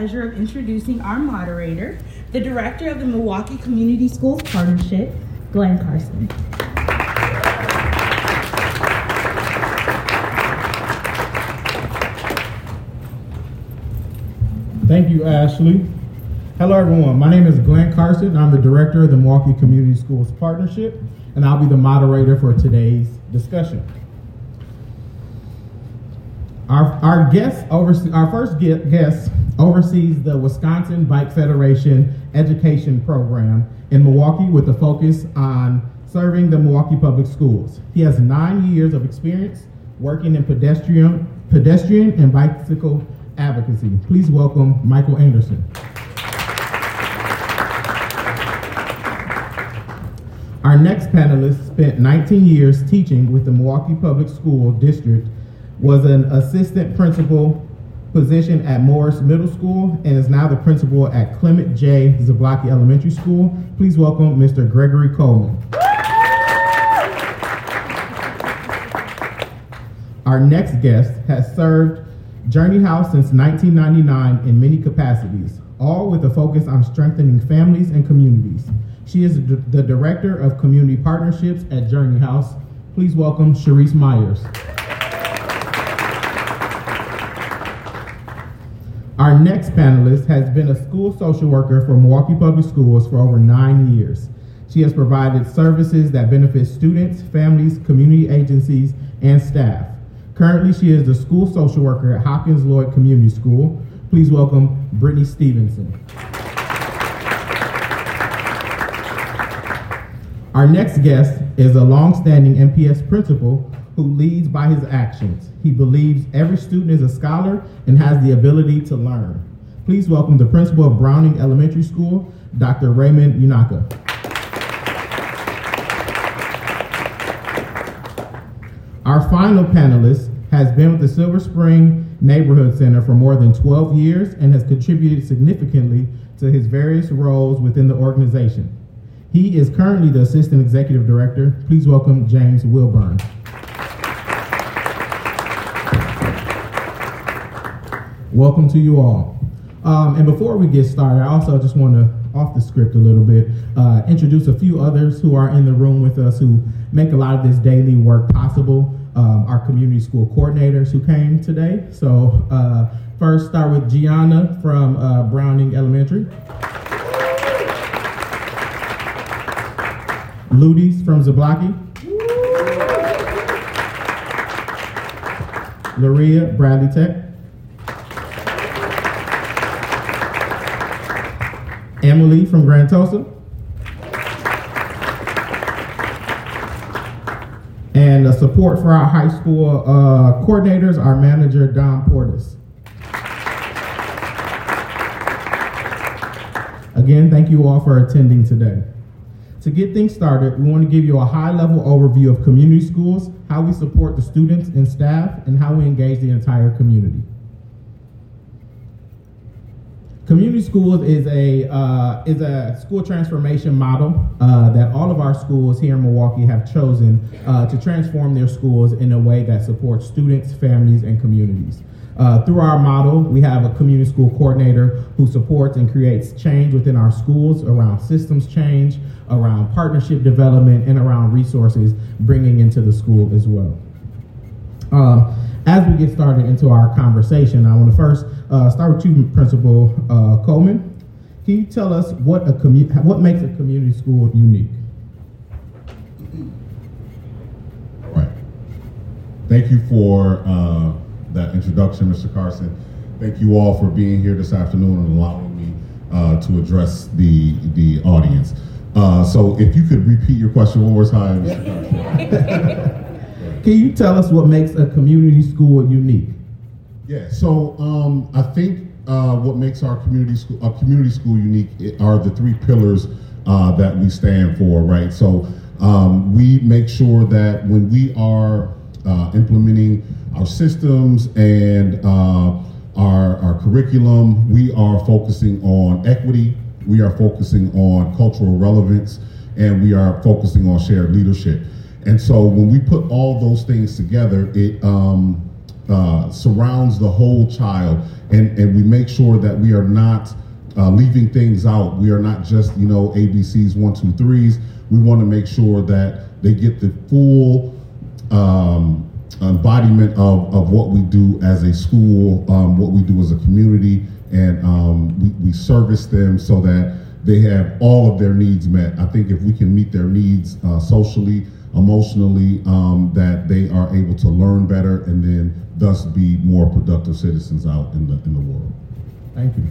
pleasure of introducing our moderator, the director of the Milwaukee Community Schools Partnership, Glenn Carson. Thank you, Ashley. Hello, everyone. My name is Glenn Carson. I'm the director of the Milwaukee Community Schools Partnership, and I'll be the moderator for today's discussion. Our, our guest our first guest oversees the Wisconsin Bike Federation education program in Milwaukee with a focus on serving the Milwaukee Public Schools. He has nine years of experience working in pedestrian, pedestrian and bicycle advocacy. Please welcome Michael Anderson. Our next panelist spent 19 years teaching with the Milwaukee Public School District, was an assistant principal position at Morris Middle School, and is now the principal at Clement J. Zablocki Elementary School. Please welcome Mr. Gregory Coleman. Our next guest has served Journey House since 1999 in many capacities, all with a focus on strengthening families and communities. She is the Director of Community Partnerships at Journey House. Please welcome Cherise Myers. Our next panelist has been a school social worker for Milwaukee Public Schools for over nine years. She has provided services that benefit students, families, community agencies, and staff. Currently, she is the school social worker at Hopkins Lloyd Community School. Please welcome Brittney Stevenson. Our next guest is a long-standing MPS principal who leads by his actions. He believes every student is a scholar and has the ability to learn. Please welcome the principal of Browning Elementary School, Dr. Raymond Unanka. Our final panelist has been with the Silver Spring Neighborhood Center for more than 12 years and has contributed significantly to his various roles within the organization. He is currently the Assistant Executive Director. Please welcome James Wilbern. Welcome to you all. Um, and before we get started, I also just want to, off the script a little bit, uh, introduce a few others who are in the room with us who make a lot of this daily work possible. Um, our community school coordinators who came today. So, uh, first, start with Gianna from uh, Browning Elementary. Ludis from Zablocki. Laria, Bradley Tech. Emily from Grand Tosa. And the support for our high school uh, coordinators, our manager, Don Portis. Again, thank you all for attending today. To get things started, we want to give you a high-level overview of community schools, how we support the students and staff, and how we engage the entire community. Community schools is a uh, is a school transformation model uh, that all of our schools here in Milwaukee have chosen uh, to transform their schools in a way that supports students, families, and communities. Uh, through our model, we have a community school coordinator who supports and creates change within our schools around systems change, around partnership development, and around resources bringing into the school as well. As we get started into our conversation, I want to first uh, start with you, Principal uh, Coleman. Can you tell us what a commu- what makes a community school unique? All right. Thank you for uh, that introduction, Mr. Carson. Thank you all for being here this afternoon and allowing me uh, to address the the audience. Uh, so, if you could repeat your question one more time, Mr. Carson. Can you tell us what makes a community school unique? Yeah. So, um, I think uh, what makes our community school a community school unique are the three pillars uh, that we stand for, right? So, um, we make sure that when we are uh, implementing our systems and uh, our, our curriculum. We are focusing on equity, we are focusing on cultural relevance, and we are focusing on shared leadership. And so when we put all those things together, it um, uh, surrounds the whole child, and and we make sure that we are not uh, leaving things out. We are not just you know ABCs one two threes. We want to make sure that they get the full um, embodiment of, of what we do as a school, um, what we do as a community, and um, we, we service them so that they have all of their needs met. I think if we can meet their needs uh, socially, emotionally, um, that they are able to learn better and then thus be more productive citizens out in the in the world. Thank you.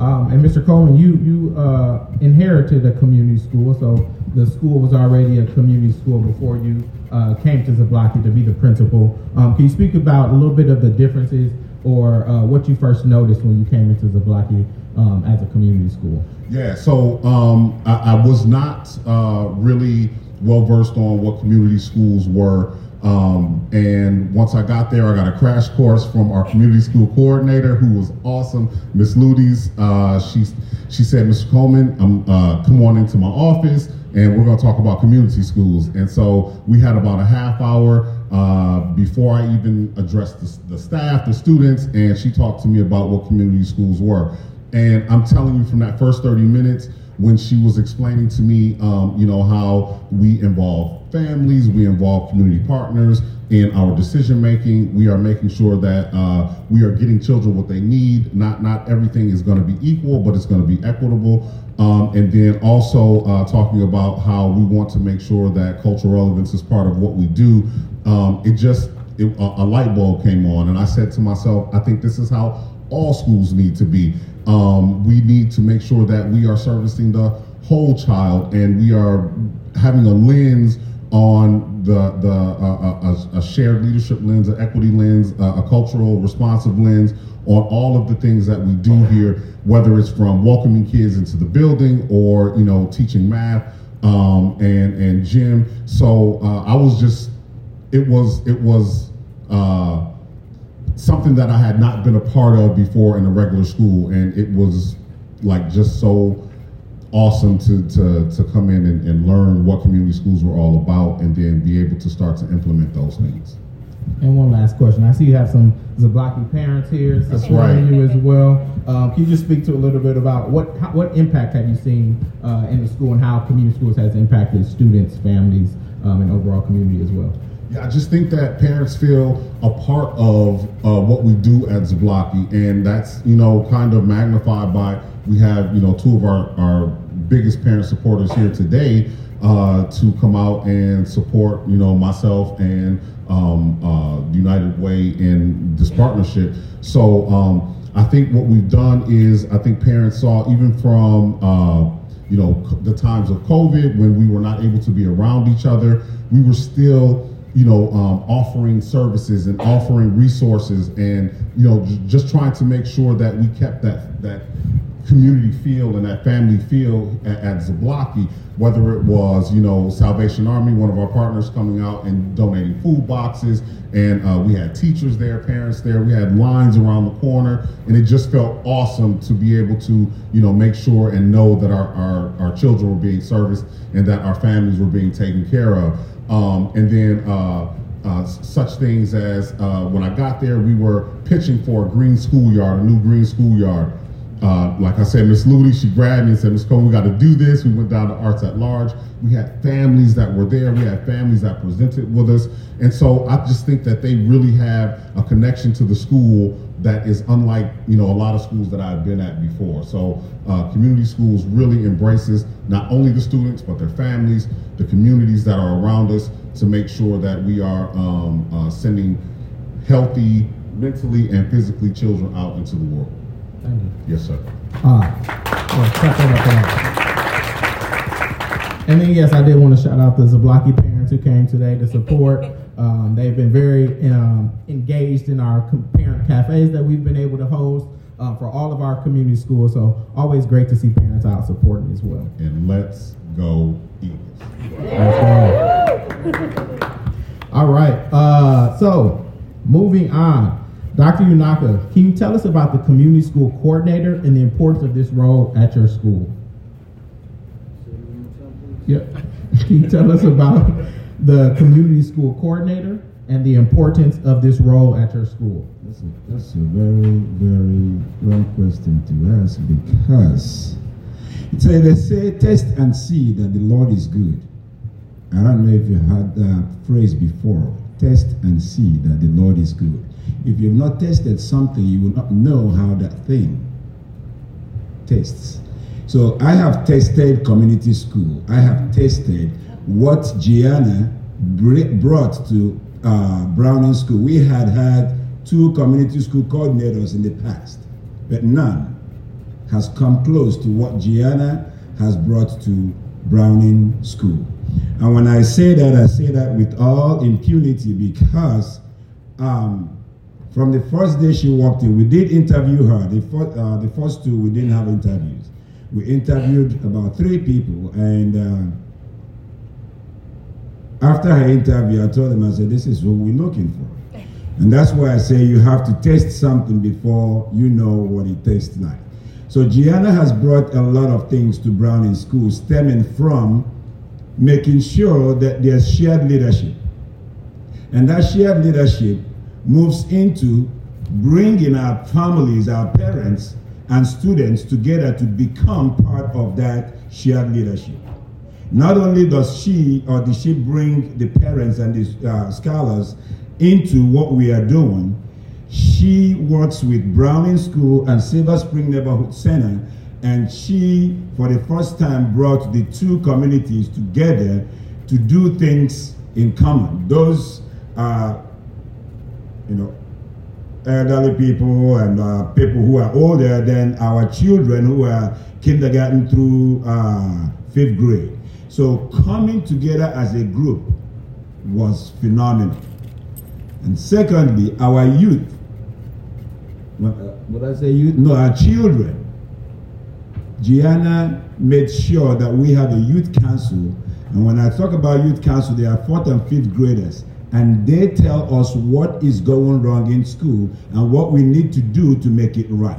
Um, and Mr. Coleman, you you uh, inherited a community school, so the school was already a community school before you uh, came to Zablocki to be the principal. Um, can you speak about a little bit of the differences or uh, what you first noticed when you came into Zablocki um, as a community school? Yeah, so um, I, I, was not uh, really well versed on what community schools were. Um, and once I got there, I got a crash course from our community school coordinator, who was awesome, Miss Ludies. Uh, she she said, "Mr. Coleman, I'm uh, come on into my office, and we're going to talk about community schools." And so we had about a half hour uh, before I even addressed the, the staff, the students, and she talked to me about what community schools were. And I'm telling you, from that first 30 minutes, when she was explaining to me, um, you know, how we involve families, we involve community partners in our decision making. We are making sure that uh, we are getting children what they need. Not not everything is going to be equal, but it's going to be equitable. Um, and then also uh, talking about how we want to make sure that cultural relevance is part of what we do. Um, it just it, a, a light bulb came on, and I said to myself, I think this is how all schools need to be. Um, we need to make sure that we are servicing the whole child and we are having a lens on the the uh, uh a, a, shared leadership lens, an equity lens, uh, a cultural responsive lens on all of the things that we do here, whether it's from welcoming kids into the building or you know teaching math um, and and gym. So uh, I was just it was it was uh, something that I had not been a part of before in a regular school, and it was like just so awesome to to, to come in and, and learn what community schools were all about, and then be able to start to implement those things. And one last question. I see you have some Zablocki parents here supporting right. you as well. Um, can you just speak to a little bit about what how, what impact have you seen uh, in the school and how community schools has impacted students, families, um, and overall community as well? I just think that parents feel a part of uh, what we do at Zablocki, and that's you know kind of magnified by we have you know two of our our biggest parent supporters here today uh, to come out and support you know myself and um, uh, United Way in this partnership. So um, I think what we've done is I think parents saw even from uh, you know the times of COVID when we were not able to be around each other, we were still you know, um, offering services and offering resources, and you know, j- just trying to make sure that we kept that that community feel and that family feel at, at Zablocki. Whether it was, you know, Salvation Army, one of our partners coming out and donating food boxes, and uh, we had teachers there, parents there. We had lines around the corner, and it just felt awesome to be able to, you know, make sure and know that our our, our children were being serviced and that our families were being taken care of. Um, and then uh, uh, such things as uh, when I got there, we were pitching for a green schoolyard, a new green schoolyard. Uh, like I said, Miss Ludy, she grabbed me and said, Miss Cole, we got to do this. We went down to Arts at Large. We had families that were there. We had families that presented with us. And so I just think that they really have a connection to the school that is unlike, you know, a lot of schools that I've been at before. So uh, community schools really embraces not only the students, but their families, the communities that are around us to make sure that we are um, uh, sending healthy, mentally and physically children out into the world. Thank you. Yes, sir. Uh, and then, yes, I did want to shout out the Zablocki parents who came today to support. Um, they've been very um, engaged in our parent cafes that we've been able to host uh, for all of our community schools. So, always great to see parents out supporting as well. And let's go Eagles. All right. Uh, so, moving on. Dr. Unanka, can you tell us about the community school coordinator and the importance of this role at your school? Yep. Can you tell us about the community school coordinator and the importance of this role at your school? That's a, that's a very, very wrong question to ask because it's a, they say, test and see that the Lord is good. I don't know if you heard that phrase before. Test and see that the Lord is good. If you've not tested something, you will not know how that thing tastes. So I have tested community school. I have tested what Gianna brought to uh, Browning School. We had had two community school coordinators in the past, but none has come close to what Gianna has brought to Browning School. And when I say that, I say that with all impunity because um, from the first day she walked in, we did interview her. The, first, uh, the first two, we didn't have interviews. We interviewed about three people, and uh, after her interview, I told them, I said, this is what we're looking for. And that's why I say you have to taste something before you know what it tastes like. So Gianna has brought a lot of things to Browning School, stemming from making sure that there's shared leadership. And that shared leadership moves into bringing our families, our parents, and students together to become part of that shared leadership. Not only does she or does she bring the parents and the uh, scholars into what we are doing, she works with Browning School and Silver Spring Neighborhood Center, and she, for the first time, brought the two communities together to do things in common. Those are, you know, elderly people and uh, people who are older than our children who are kindergarten through uh, fifth grade. So coming together as a group was phenomenal. And secondly, our youth. What, uh, I say youth? No, our children. Gianna made sure that we have a youth council. And when I talk about youth council, they are fourth and fifth graders. And they tell us what is going wrong in school and what we need to do to make it right.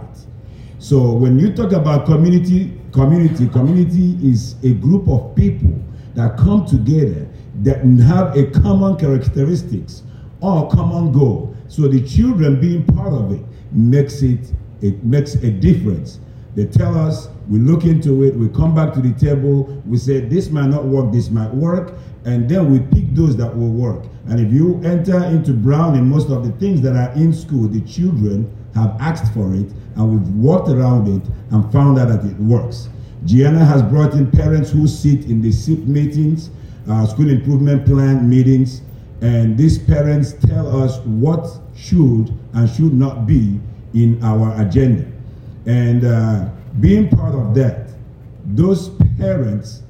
So when you talk about community Community, community is a group of people that come together that have a common characteristics or common goal. So the children being part of it makes it it makes a difference. They tell us, we look into it, we come back to the table, we say this might not work, this might work, and then we pick those that will work. And if you enter into Browning, most of the things that are in school, the children have asked for it, and we've worked around it and found out that it works. Gianna has brought in parents who sit in the SIP meetings, uh, school improvement plan meetings, and these parents tell us what should and should not be in our agenda. And uh, being part of that, those parents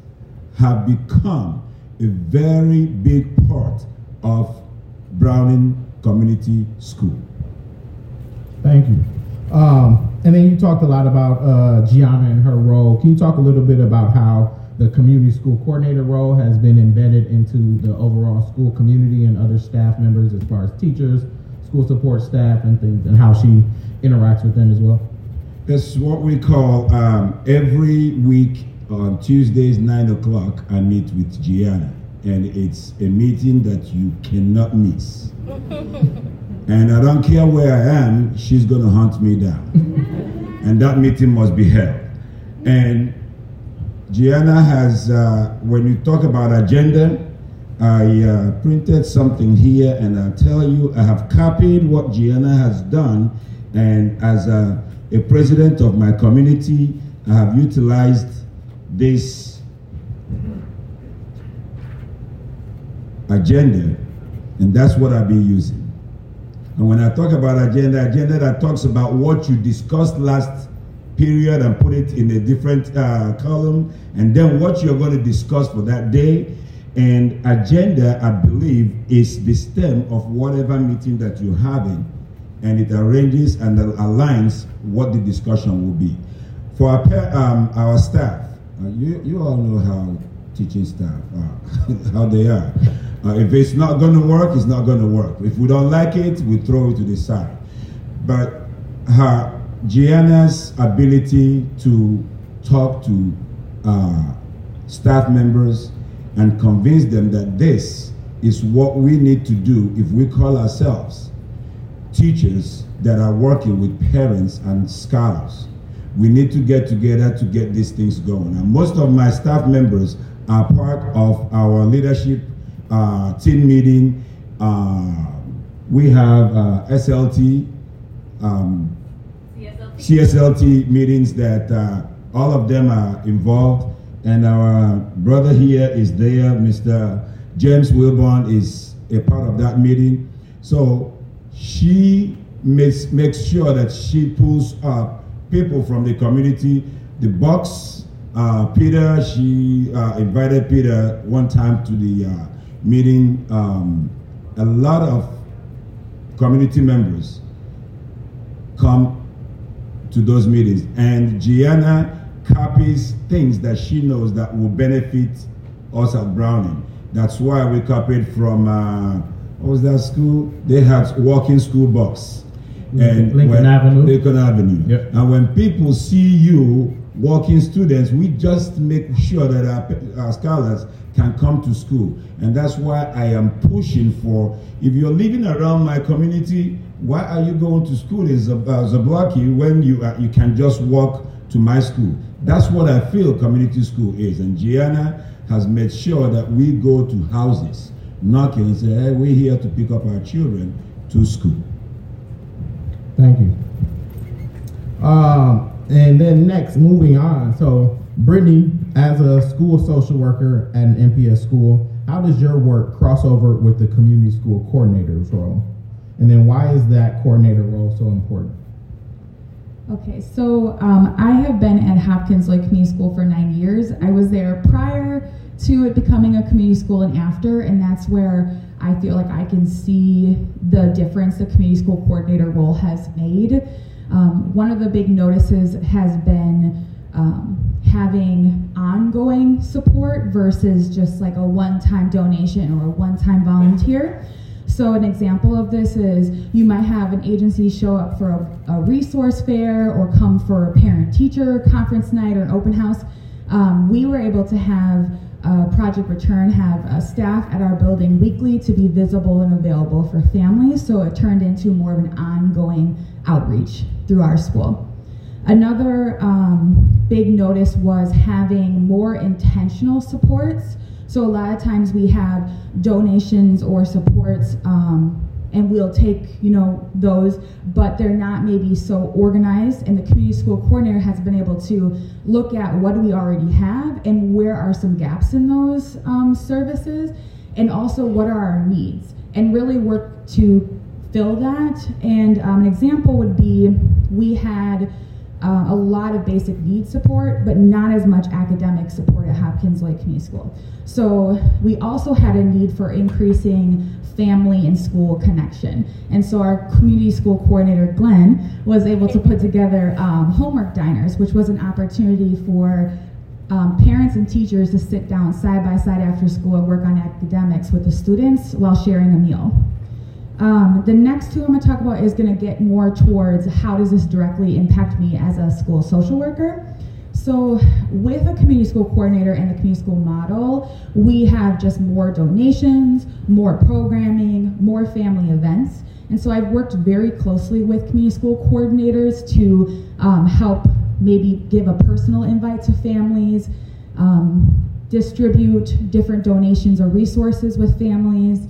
have become a very big part of Browning Community School. Thank you. Um, and then you talked a lot about uh, Gianna and her role. Can you talk a little bit about how the community school coordinator role has been embedded into the overall school community and other staff members as far as teachers, school support staff, and things, and how she interacts with them as well? That's what we call um, every week on Tuesdays, 9 o'clock, I meet with Gianna. And it's a meeting that you cannot miss. And I don't care where I am, she's going to hunt me down. and that meeting must be held. And Gianna has, uh, when you talk about agenda, I uh, printed something here and I'll tell you, I have copied what Gianna has done. And as a, a president of my community, I have utilized this agenda, and that's what I'll be using. And when I talk about agenda, agenda that talks about what you discussed last period and put it in a different uh, column, and then what you're going to discuss for that day. And agenda, I believe, is the stem of whatever meeting that you're having, and it arranges and aligns what the discussion will be. For our, um, our staff, uh, you, you all know how teaching staff are, how they are. Uh, if it's not going to work, it's not going to work. If we don't like it, we throw it to the side. But her Gianna's ability to talk to uh, staff members and convince them that this is what we need to do if we call ourselves teachers that are working with parents and scholars. We need to get together to get these things going. And most of my staff members are part of our leadership uh, team meeting. Uh, we have uh, SLT, um, CSLT. CSLT. meetings that uh, all of them are involved. And our brother here is there, Mr. James Wilbern is a part of that meeting. So she makes, makes sure that she pulls up people from the community. The box, uh, Peter, she uh, invited Peter one time to the uh, meeting. Um, a lot of community members come to those meetings. And Gianna copies things that she knows that will benefit us at Browning. That's why we copied from, uh, what was that school? They had walking school bus. And Lincoln when, Avenue. Lincoln Avenue. Yep. And when people see you walking students, we just make sure that our, our scholars can come to school. And that's why I am pushing for, if you're living around my community, why are you going to school in Zablocki when you, uh, you can just walk to my school? That's what I feel community school is. And Gianna has made sure that we go to houses, knocking and say, hey, we're here to pick up our children to school. Thank you. Um, and then next, moving on. So, Brittney, as a school social worker at an MPS school, how does your work cross over with the community school coordinator's role? And then why is that coordinator role so important? Okay, so um, I have been at Hopkins Lloyd Community School for nine years. I was there prior to it becoming a community school and after, and that's where I feel like I can see the difference the community school coordinator role has made. Um, one of the big notices has been um, having ongoing support versus just like a one time donation or a one time volunteer. So, an example of this is you might have an agency show up for a, a resource fair or come for a parent teacher conference night or an open house. Um, we were able to have uh, Project Return have uh, staff at our building weekly to be visible and available for families. So it turned into more of an ongoing outreach through our school. Another um, big notice was having more intentional supports. So a lot of times we have donations or supports um, and we'll take you know those but they're not maybe so organized. And the community school coordinator has been able to look at what we already have and where are some gaps in those um, services and also what are our needs. And really work to fill that. And um, an example would be we had uh, a lot of basic need support, but not as much academic support at Hopkins Lloyd Community School. So we also had a need for increasing family and school connection. And so our community school coordinator, Glenn, was able to put together um, homework diners, which was an opportunity for um, parents and teachers to sit down side by side after school and work on academics with the students while sharing a meal. Um, the next two I'm going to talk about is going to get more towards how does this directly impact me as a school social worker. So with a community school coordinator and the community school model, we have just more donations, more programming, more family events. And so I've worked very closely with community school coordinators to um, help maybe give a personal invite to families, um, distribute different donations or resources with families,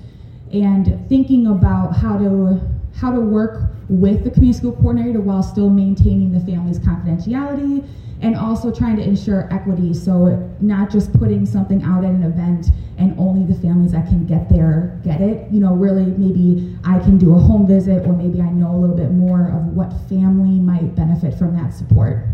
and thinking about how to how to work with the community school coordinator while still maintaining the family's confidentiality and also trying to ensure equity. So not just putting something out at an event and only the families that can get there get it. You know, really maybe I can do a home visit or maybe I know a little bit more of what family might benefit from that support.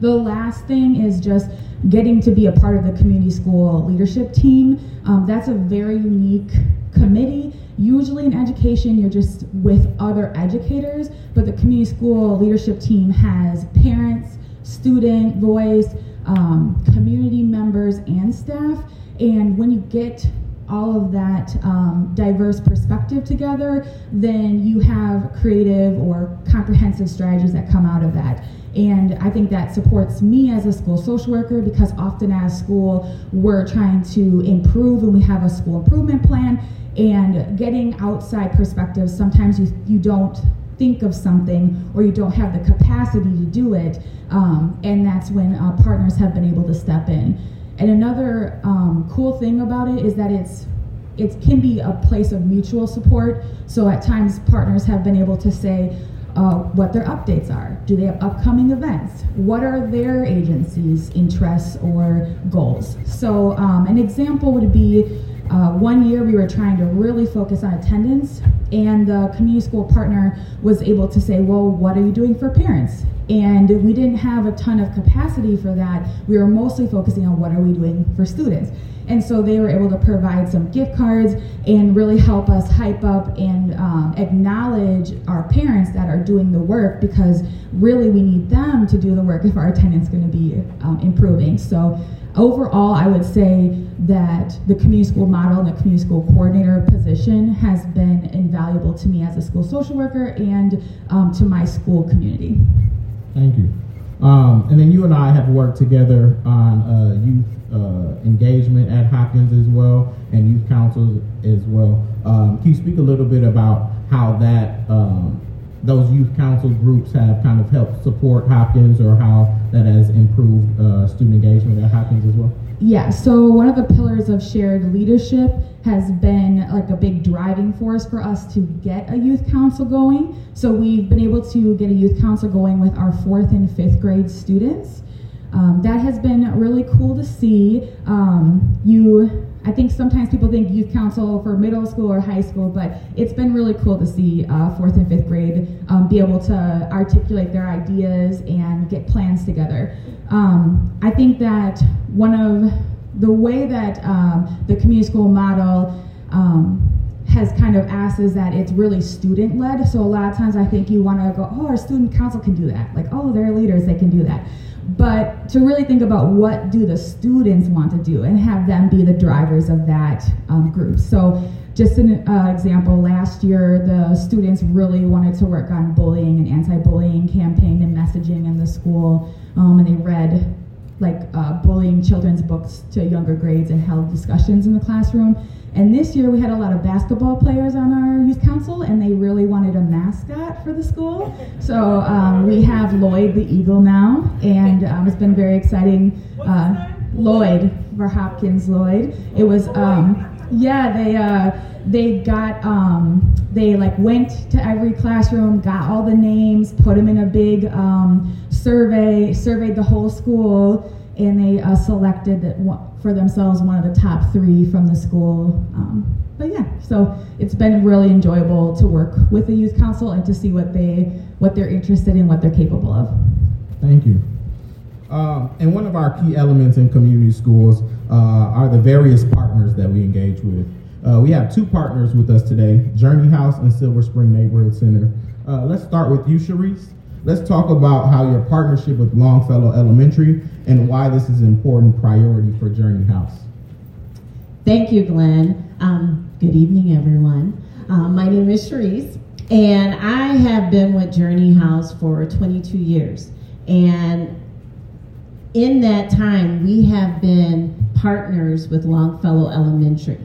The last thing is just getting to be a part of the community school leadership team. Um, that's a very unique committee. Usually in education, you're just with other educators, but the community school leadership team has parents, student voice, um, community members, and staff. And when you get all of that um, diverse perspective together, then you have creative or comprehensive strategies that come out of that. And I think that supports me as a school social worker because often as school, we're trying to improve and we have a school improvement plan. And getting outside perspectives, sometimes you, you don't think of something or you don't have the capacity to do it. Um, and that's when uh, partners have been able to step in. And another um, cool thing about it is that it's it can be a place of mutual support. So at times, partners have been able to say uh, what their updates are. Do they have upcoming events? What are their agency's interests or goals? So um, an example would be uh, one year we were trying to really focus on attendance, and the community school partner was able to say, Well, what are you doing for parents? And we didn't have a ton of capacity for that. We were mostly focusing on what are we doing for students. And so they were able to provide some gift cards and really help us hype up and um, acknowledge our parents that are doing the work because really we need them to do the work if our attendance is going to be um, improving. So overall, I would say that the community school model and the community school coordinator position has been invaluable to me as a school social worker and um, to my school community. Thank you. Um, and then you and I have worked together on uh, youth uh, engagement at Hopkins as well, and youth councils as well. Um, can you speak a little bit about how that um, those youth council groups have kind of helped support Hopkins, or how that has improved uh, student engagement at Hopkins as well? Yeah, so one of the pillars of shared leadership has been like a big driving force for us to get a youth council going. So we've been able to get a youth council going with our fourth and fifth grade students. Um, that has been really cool to see. Um, you, I think sometimes people think youth council for middle school or high school, but it's been really cool to see uh, fourth and fifth grade um, be able to articulate their ideas and get plans together. Um, I think that one of the way that um, the community school model um, has kind of asked is that it's really student led. So a lot of times I think you want to go, oh, our student council can do that. Like, oh, they're leaders, they can do that. But to really think about what do the students want to do and have them be the drivers of that um, group. So just an uh, example, last year the students really wanted to work on bullying and anti-bullying campaign and messaging in the school, um, and they read like uh, bullying children's books to younger grades and held discussions in the classroom. And this year we had a lot of basketball players on our youth council, and they really wanted a mascot for the school. So um, we have Lloyd the Eagle now, and um, it's been very exciting. Uh, Lloyd for Hopkins Lloyd. It was um, yeah they uh, they got um, they like went to every classroom, got all the names, put them in a big um, survey, surveyed the whole school, and they uh, selected for themselves one of the top three from the school. Um, but yeah, so it's been really enjoyable to work with the youth council and to see what they what they're interested in, what they're capable of. Thank you. Um, and one of our key elements in community schools uh, are the various partners that we engage with. Uh, we have two partners with us today, Journey House and Silver Spring Neighborhood Center. Uh, let's start with you, Cherise. Let's talk about how your partnership with Longfellow Elementary and why this is an important priority for Journey House. Thank you, Glenn. Um, good evening, everyone. Um, my name is Cherise, and I have been with Journey House for 22 years. And in that time, we have been partners with Longfellow Elementary.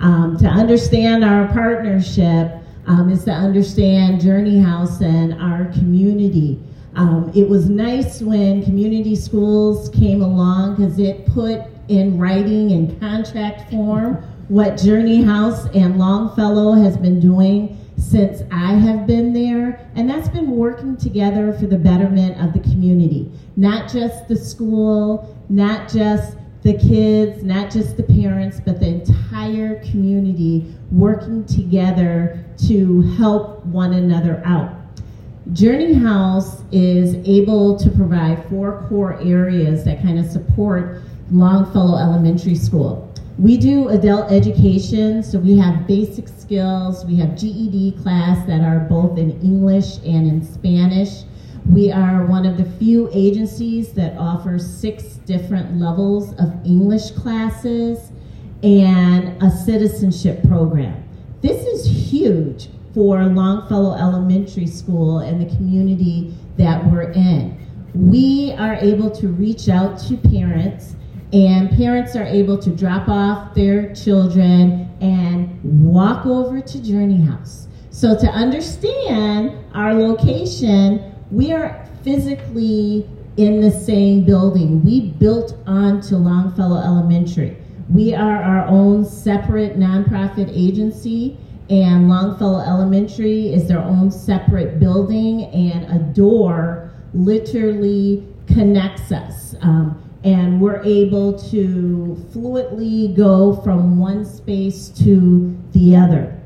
Um, to understand our partnership um, is to understand Journey House and our community. Um, it was nice when community schools came along because it put in writing and contract form what Journey House and Longfellow has been doing since I have been there, and that's been working together for the betterment of the community. Not just the school, not just the kids, not just the parents, but the entire community working together to help one another out. Journey House is able to provide four core areas that kind of support Longfellow Elementary School. We do adult education, so we have basic skills, we have GED class that are both in English and in Spanish. We are one of the few agencies that offers six different levels of English classes. and a citizenship program. This is huge for Longfellow Elementary School and the community that we're in. We are able to reach out to parents, and parents are able to drop off their children and walk over to Journey House. So, to understand our location, we are physically in the same building. We built onto Longfellow Elementary. We are our own separate nonprofit agency, and Longfellow Elementary is their own separate building, and a door literally connects us. Um, and we're able to fluidly go from one space to the other.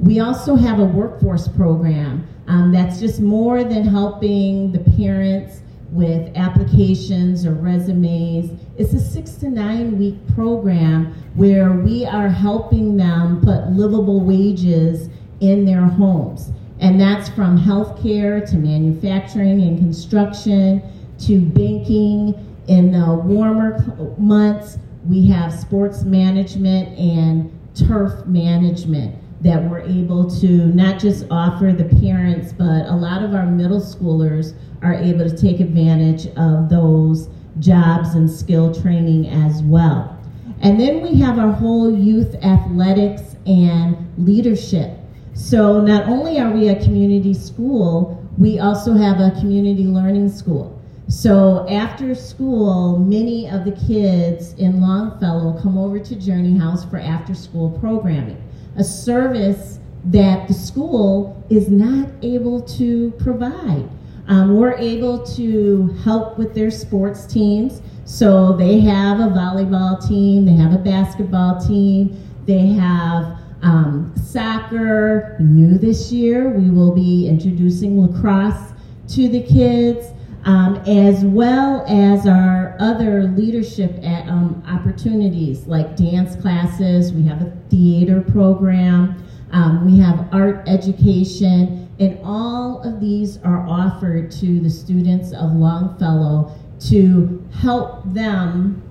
We also have a workforce program um, that's just more than helping the parents with applications or resumes. It's a six to nine week program where we are helping them put livable wages in their homes. And that's from healthcare to manufacturing and construction to banking. In the warmer months, we have sports management and turf management that we're able to not just offer the parents, but a lot of our middle schoolers are able to take advantage of those jobs and skill training as well. And then we have our whole youth athletics and leadership. So not only are we a community school, we also have a community learning school. So after school, many of the kids in Longfellow come over to Journey House for after school programming, a service that the school is not able to provide. Um, we're able to help with their sports teams. So they have a volleyball team, they have a basketball team, they have um, soccer. New this year, we will be introducing lacrosse to the kids, um, as well as our other leadership at, um, opportunities like dance classes. We have a theater program. Um, we have art education. And all of these are offered to the students of Longfellow to help them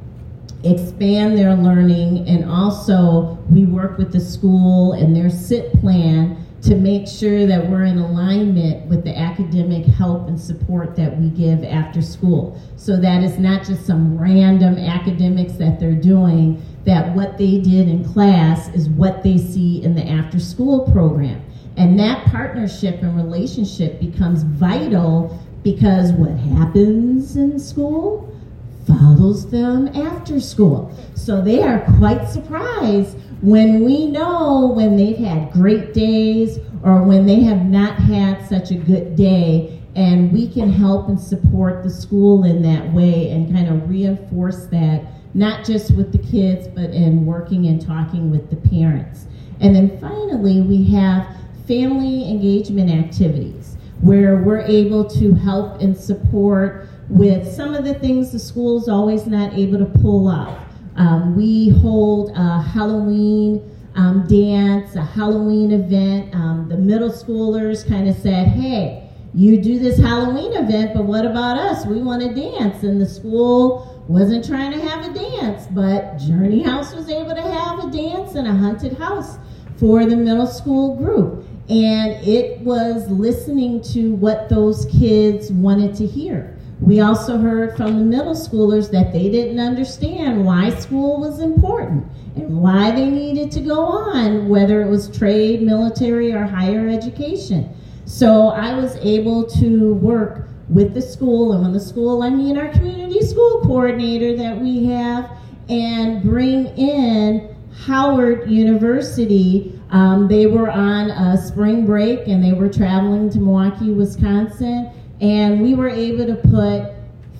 expand their learning and also we work with the school and their SIT plan to make sure that we're in alignment with the academic help and support that we give after school. So that it's not just some random academics that they're doing, that what they did in class is what they see in the after school program. And that partnership and relationship becomes vital because what happens in school follows them after school. So they are quite surprised when we know when they've had great days or when they have not had such a good day and we can help and support the school in that way and kind of reinforce that not just with the kids but in working and talking with the parents and then finally we have family engagement activities where we're able to help and support with some of the things the school's always not able to pull off. Um, we hold a Halloween um, dance, a Halloween event. Um, the middle schoolers kind of said, hey, you do this Halloween event, but what about us? We want to dance. And the school wasn't trying to have a dance, but Journey House was able to have a dance and a haunted house for the middle school group. And it was listening to what those kids wanted to hear. We also heard from the middle schoolers that they didn't understand why school was important and why they needed to go on, whether it was trade, military, or higher education. So I was able to work with the school, and when the school, I mean our community school coordinator that we have, and bring in Howard University um, they were on a spring break and they were traveling to Milwaukee, Wisconsin, and we were able to put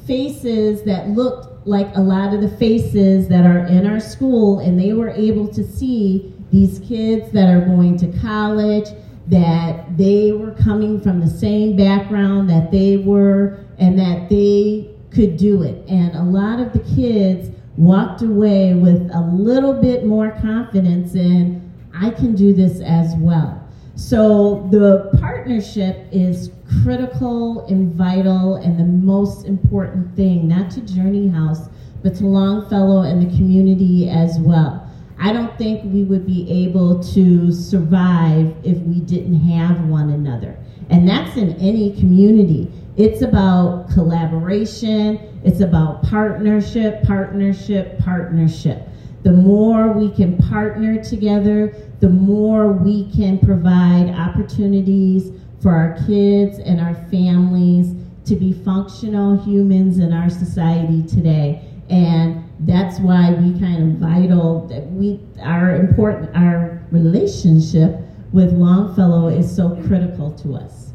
faces that looked like a lot of the faces that are in our school, and they were able to see these kids that are going to college, that they were coming from the same background that they were, and that they could do it. And a lot of the kids walked away with a little bit more confidence in I can do this as well. So the partnership is critical and vital and the most important thing, not to Journey House, but to Longfellow and the community as well. I don't think we would be able to survive if we didn't have one another. And that's in any community. It's about collaboration, it's about partnership, partnership, partnership. The more we can partner together, the more we can provide opportunities for our kids and our families to be functional humans in our society today. And that's why we kind of vital that we our important our relationship with Longfellow is so critical to us.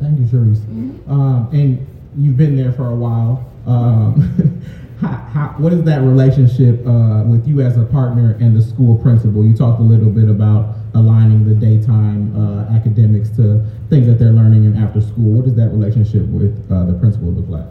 Thank you, Cherise. Um, and you've been there for a while. Um, how, what is that relationship uh, with you as a partner and the school principal? You talked a little bit about aligning the daytime uh, academics to things that they're learning in after school. What does that relationship with uh, the principal look like?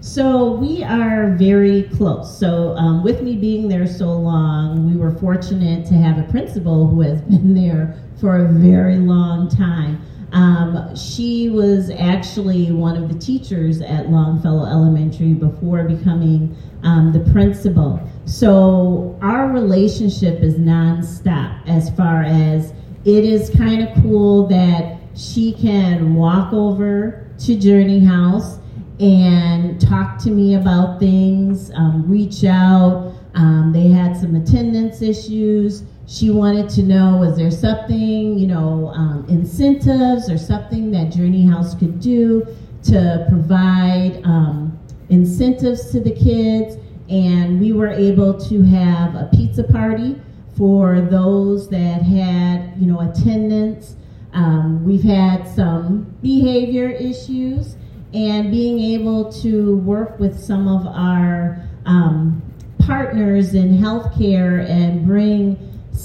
So we are very close. So um, with me being there so long, we were fortunate to have a principal who has been there for a very long time. Um, she was actually one of the teachers at Longfellow Elementary before becoming um, the principal. So our relationship is nonstop as far as it is kind of cool that she can walk over to Journey House and talk to me about things, um, reach out. Um, they had some attendance issues. She wanted to know was there something, you know, um, incentives or something that Journey House could do to provide um, incentives to the kids. And we were able to have a pizza party for those that had, you know, attendance. Um, we've had some behavior issues and being able to work with some of our um, partners in healthcare and bring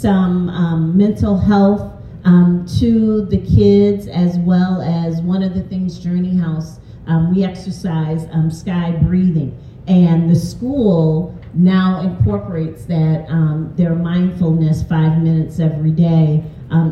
some um, mental health um, to the kids as well as one of the things Journey House um, we exercise um, sky breathing and the school now incorporates that um, their mindfulness five minutes every day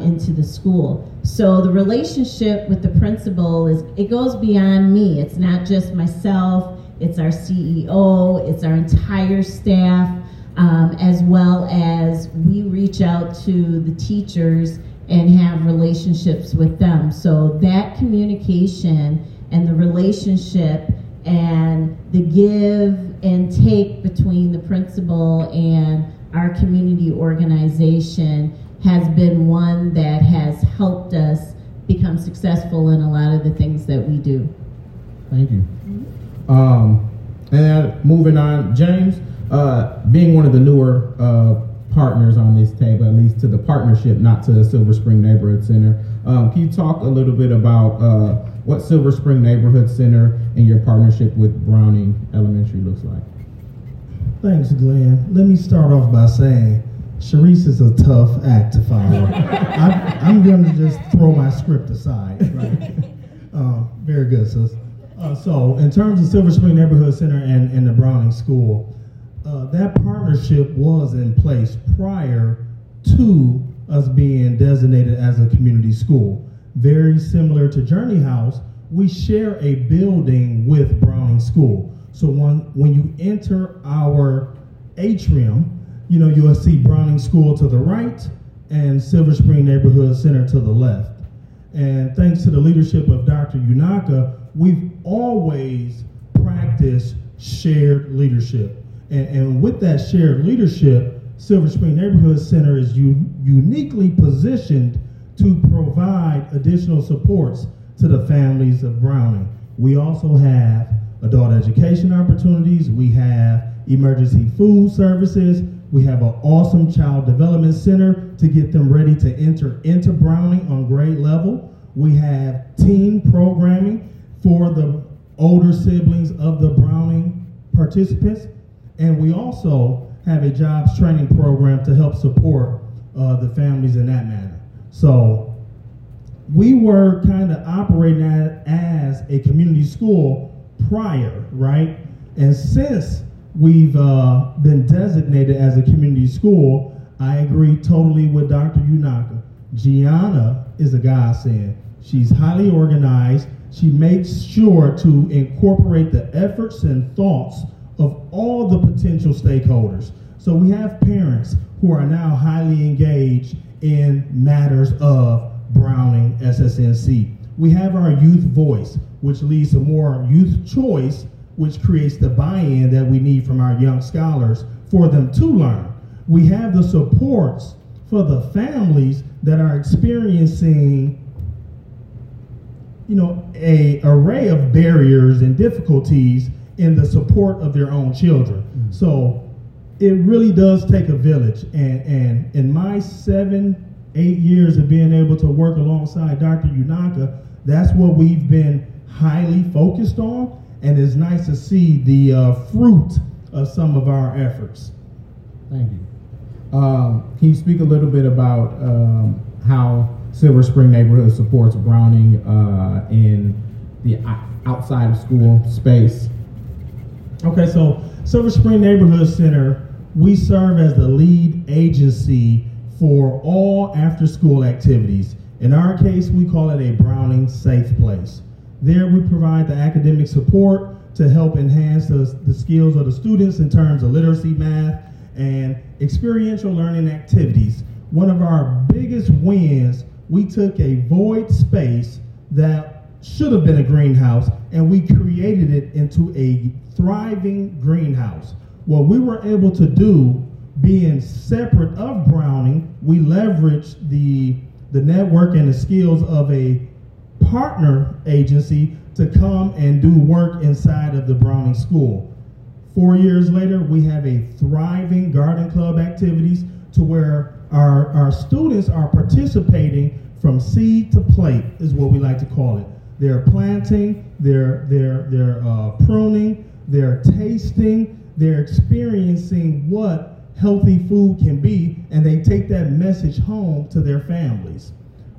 into the school. So the relationship with the principal is it goes beyond me. It's not just myself. It's our CEO. It's our entire staff, um, as well as we reach out to the teachers and have relationships with them. So that communication and the relationship and the give and take between the principal and our community organization has been one that has helped us become successful in a lot of the things that we do. Thank you. Mm-hmm. Um, and moving on, James, uh, being one of the newer uh, partners on this table, at least to the partnership, not to the Silver Spring Neighborhood Center, um, can you talk a little bit about uh, what Silver Spring Neighborhood Center and your partnership with Browning Elementary looks like? Thanks, Glenn. Let me start off by saying Cherise is a tough act to follow. I'm, I'm going to just throw my script aside. Right? Uh, very good, sis. Uh, so, in terms of Silver Spring Neighborhood Center and, and the Browning School, uh, that partnership was in place prior to us being designated as a community school. Very similar to Journey House, we share a building with Browning School. So when, when you enter our atrium, you know, you'll see Browning School to the right and Silver Spring Neighborhood Center to the left. And thanks to the leadership of Dr. Unanka, we've always practiced shared leadership. And, and with that shared leadership, Silver Spring Neighborhood Center is u- uniquely positioned to provide additional supports to the families of Browning. We also have adult education opportunities, we have emergency food services, we have an awesome child development center to get them ready to enter into Browning on grade level. We have teen programming for the older siblings of the Browning participants. And we also have a jobs training program to help support uh, the families in that manner. So we were kind of operating as a community school prior, right? And since we've uh, been designated as a community school, I agree totally with Dr. Unanka. Gianna is a godsend. She's highly organized. She makes sure to incorporate the efforts and thoughts of all the potential stakeholders. So we have parents who are now highly engaged in matters of Browning SSNC. We have our youth voice, which leads to more youth choice, which creates the buy-in that we need from our young scholars for them to learn. We have the supports for the families that are experiencing you know, a array of barriers and difficulties in the support of their own children. Mm-hmm. So it really does take a village. And, and in my seven, eight years of being able to work alongside Dr. Unanka, that's what we've been highly focused on. And it's nice to see the uh, fruit of some of our efforts. Thank you. Uh, can you speak a little bit about um, how Silver Spring neighborhood supports Browning uh, in the outside of school space. Okay, so Silver Spring Neighborhood Center, we serve as the lead agency for all after school activities. In our case, we call it a Browning Safe Place. There, we provide the academic support to help enhance the, the skills of the students in terms of literacy, math, and experiential learning activities. One of our biggest wins we took a void space that should have been a greenhouse and we created it into a thriving greenhouse. What we were able to do, being separate of Browning, we leveraged the, the network and the skills of a partner agency to come and do work inside of the Browning School. Four years later, we have a thriving garden club activities to where our, our students are participating from seed to plate is what we like to call it. They're planting, they're, they're, they're uh, pruning, they're tasting, they're experiencing what healthy food can be, and they take that message home to their families.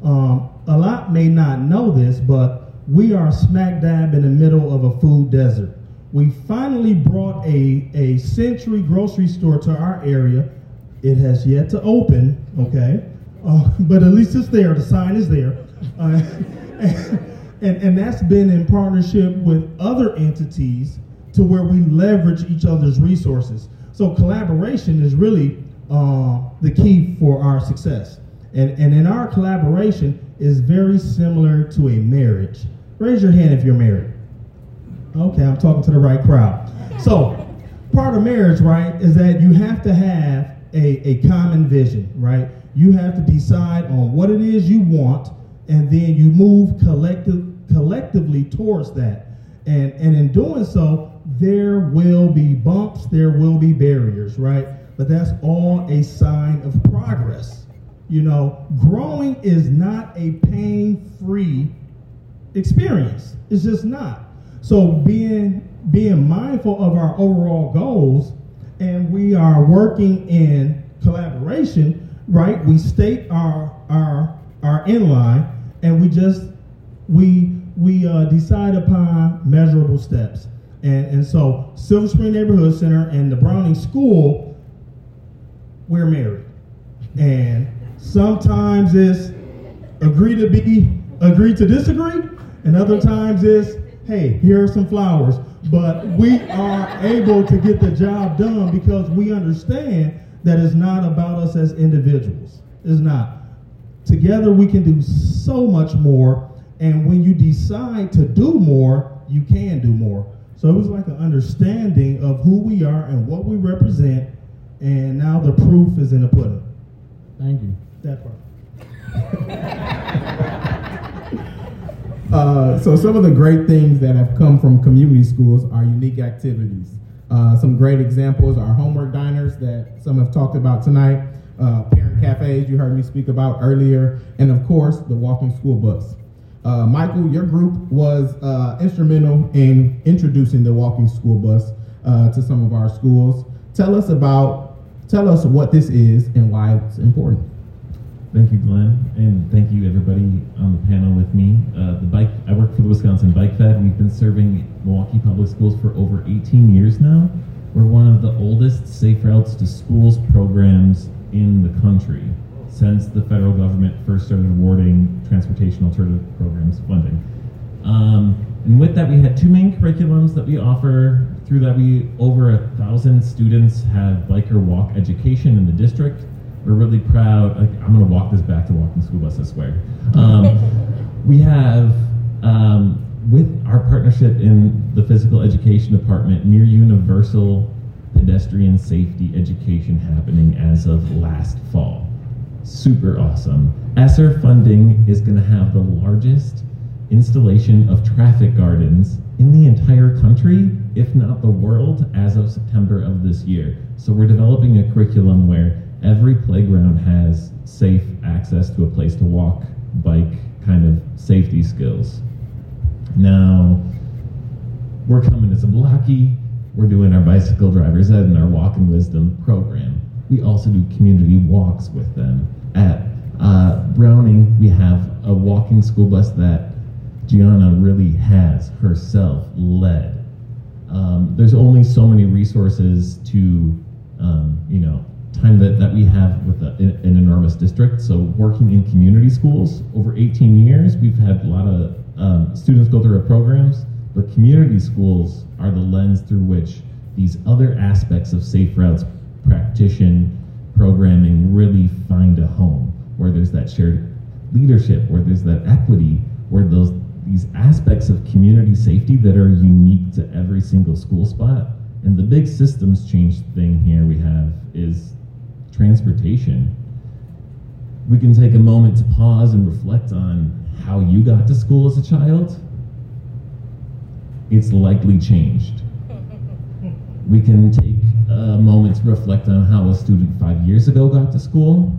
Um, a lot may not know this, but we are smack dab in the middle of a food desert. We finally brought a, a Sentry grocery store to our area it has yet to open, okay? Uh, but at least it's there. The sign is there. Uh, and that's been in partnership with other entities to where we leverage each other's resources. So collaboration is really uh, the key for our success. And, and in our collaboration is very similar to a marriage. Raise your hand if you're married. Okay, I'm talking to the right crowd. So part of marriage, right, is that you have to have a, a common vision, right? You have to decide on what it is you want, and then you move collective, collectively towards that. And, and in doing so, there will be bumps, there will be barriers, right? But that's all a sign of progress. You know, growing is not a pain free experience, it's just not. So being being mindful of our overall goals and we are working in collaboration, right? We state our our our inline, and we just we we uh, decide upon measurable steps. And and so Silver Spring Neighborhood Center and the Browning School, we're married, and sometimes it's agree to be agree to disagree, and other times it's hey, here are some flowers. But we are able to get the job done because we understand that it's not about us as individuals. It's not. Together we can do so much more. And when you decide to do more, you can do more. So it was like an understanding of who we are and what we represent. And now the proof is in the pudding. Thank you. That part. Uh, so some of the great things that have come from community schools are unique activities. Uh, some great examples are homework diners that some have talked about tonight, uh, parent cafes you heard me speak about earlier, and of course the walking school bus. Uh, Michael, your group was uh, instrumental in introducing the walking school bus to some of our schools. Tell us about, tell us what this is and why it's important. Thank you, Glenn, and thank you everybody on the panel with me. Uh, the bike, I work for the Wisconsin Bike Fed. We've been serving Milwaukee Public Schools for over 18 years now. We're one of the oldest safe routes to schools programs in the country since the federal government first started awarding transportation alternative programs funding. Um, and with that, we had two main curriculums that we offer through that, we over a thousand students have biker walk education in the district. We're really proud. Like, I'm going to walk this back to walking school bus. I swear. Um, we have um, with our partnership in the physical education department near universal pedestrian safety education happening as of last fall. Super awesome. ESSER funding is going to have the largest installation of traffic gardens in the entire country, if not the world, as of September of this year. So we're developing a curriculum where every playground has safe access to a place to walk, bike, kind of safety skills. Now, we're coming to Zablocki. We're doing our bicycle driver's ed and our walk and wisdom program. We also do community walks with them. At uh, Browning, we have a walking school bus that Gianna really has herself led. Um, there's only so many resources to, um, you know, time that, that we have with a, an enormous district. So working in community schools over 18 years, we've had a lot of um, students go through our programs, but community schools are the lens through which these other aspects of safe routes practitioner programming really find a home, where there's that shared leadership, where there's that equity, where those these aspects of community safety that are unique to every single school spot. And the big systems change thing here we have is transportation. We can take a moment to pause and reflect on how you got to school as a child. It's likely changed. We can take a moment to reflect on how a student five years ago got to school.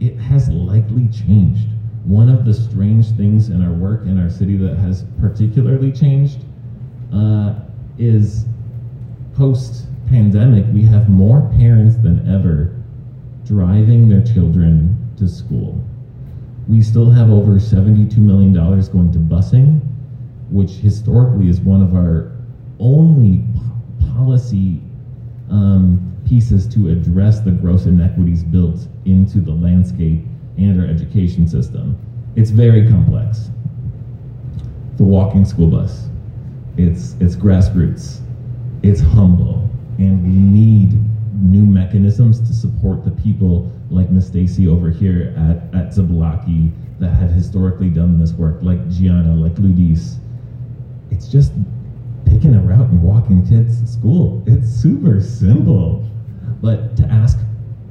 It has likely changed one of the strange things in our work in our city that has particularly changed uh, is post pandemic, we have more parents than ever driving their children to school. We still have over $72 million going to busing, which historically is one of our only policy um, pieces to address the gross inequities built into the landscape and our education system. It's very complex. The walking school bus, it's, it's grassroots, it's humble, and we need new mechanisms to support the people like Miss Stacy over here at, at Zablocki that have historically done this work, like Gianna, like Ludis. It's just picking a route and walking kids to school. It's super simple. But to ask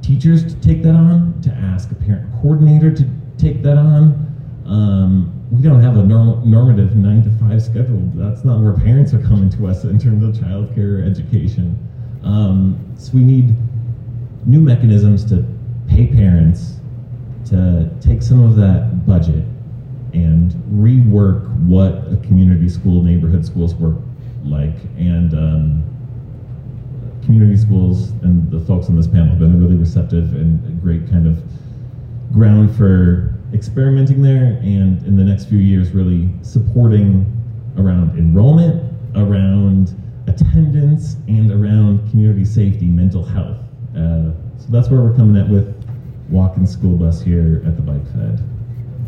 teachers to take that on, to ask a parent coordinator to take that on. Um, we don't have a norm- normative nine to five schedule. That's not where parents are coming to us in terms of childcare education. Um, so we need new mechanisms to pay parents to take some of that budget and rework what a community school, neighborhood schools work like, and um, community schools and the folks on this panel have been really receptive and a great kind of ground for experimenting there and in the next few years really supporting around enrollment, around attendance, and around community safety, mental health. Uh, so that's where we're coming at with walking school bus here at the Bike Fed.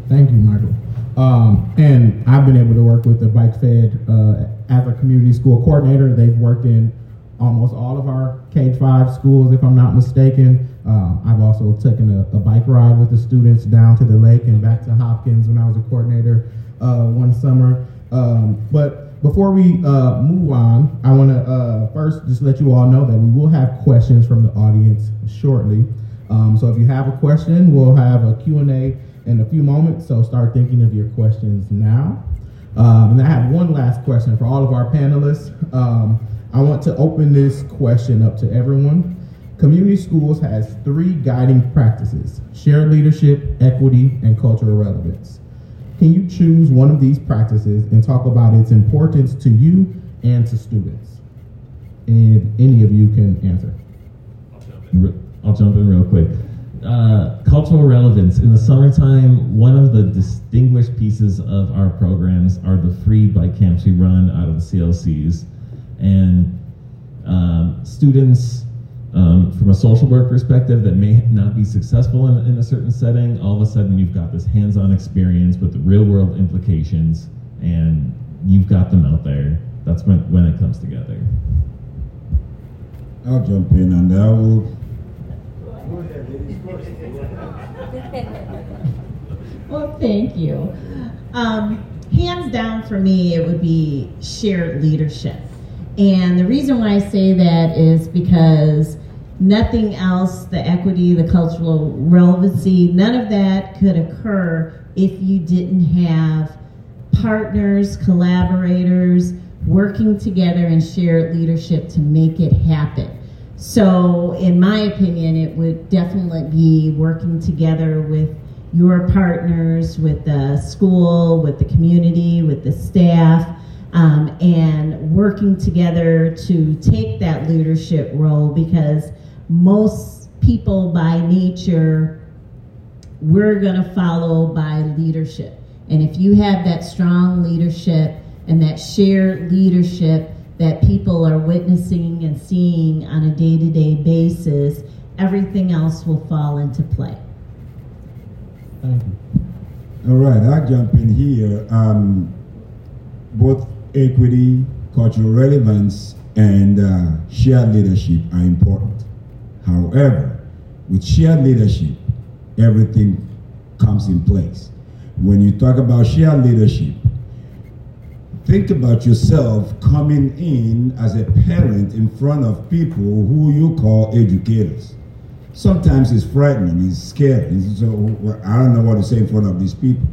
Thank you, Michael. Um, and I've been able to work with the Bike Fed uh, as a community school coordinator. They've worked in almost all of our K-5 schools, if I'm not mistaken. Uh, I've also taken a, a, bike ride with the students down to the lake and back to Hopkins when I was a coordinator uh, one summer. Um, but before we uh, move on, I want to uh, first just let you all know that we will have questions from the audience shortly. Um, so if you have a question, we'll have a Q&A in a few moments. So start thinking of your questions now. Um, and I have one last question for all of our panelists. Um, I want to open this question up to everyone. Community schools has three guiding practices, shared leadership, equity, and cultural relevance. Can you choose one of these practices and talk about its importance to you and to students? And any of you can answer. I'll jump in, I'll jump in real quick. Uh, cultural relevance. In the summertime, one of the distinguished pieces of our programs are the free bike camps we run out of the CLCs and um, students um, from a social work perspective that may not be successful in, in, a certain setting, all of a sudden you've got this hands-on experience with the real-world implications, and you've got them out there. that's when when it comes together. I'll jump in and I will. Well, thank you. Um, hands down for me, it would be shared leadership. And the reason why I say that is because nothing else, the equity, the cultural relevancy, none of that could occur if you didn't have partners, collaborators working together and shared leadership to make it happen. So, in my opinion, it would definitely be working together with your partners, with the school, with the community, with the staff, um, and working together to take that leadership role because most people by nature, we're going to follow by leadership. And if you have that strong leadership and that shared leadership that people are witnessing and seeing on a day to day basis, everything else will fall into play. Thank you. All right, I'll jump in here. Um, both equity, cultural relevance, and uh, shared leadership are important. However, with shared leadership, everything comes in place. When you talk about shared leadership, think about yourself coming in as a parent in front of people who you call educators. Sometimes it's frightening, it's scary. So oh, I don't know what to say in front of these people.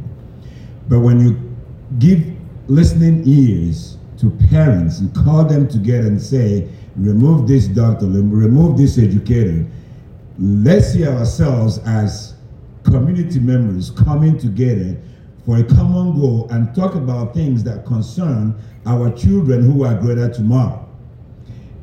But when you give listening ears to parents and call them together and say, remove this doctor, remove this educator, let's see ourselves as community members coming together for a common goal and talk about things that concern our children who are greater tomorrow.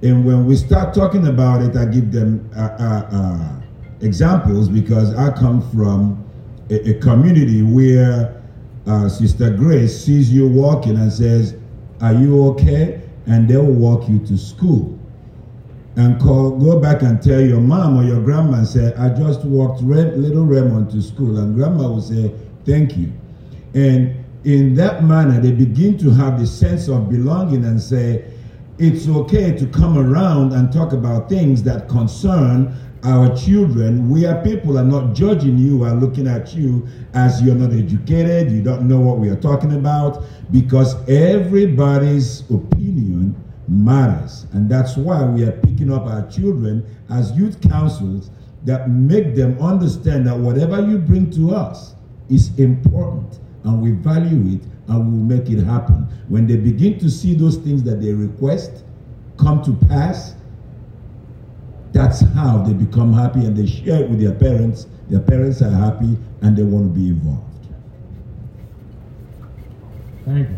And when we start talking about it, I give them uh, uh, uh, examples because I come from a, a community where uh, Sister Grace sees you walking and says, Are you okay? And they will walk you to school. And call, go back and tell your mom or your grandma and say, I just walked little Raymond to school. And grandma will say, Thank you. And in that manner, they begin to have the sense of belonging and say, it's okay to come around and talk about things that concern our children. We are people are not judging you and looking at you as you're not educated, you don't know what we are talking about, because everybody's opinion matters. And that's why we are picking up our children as youth councils that make them understand that whatever you bring to us is important and we value it and we'll make it happen. When they begin to see those things that they request come to pass, that's how they become happy and they share it with their parents. Their parents are happy and they want to be involved. Thank you.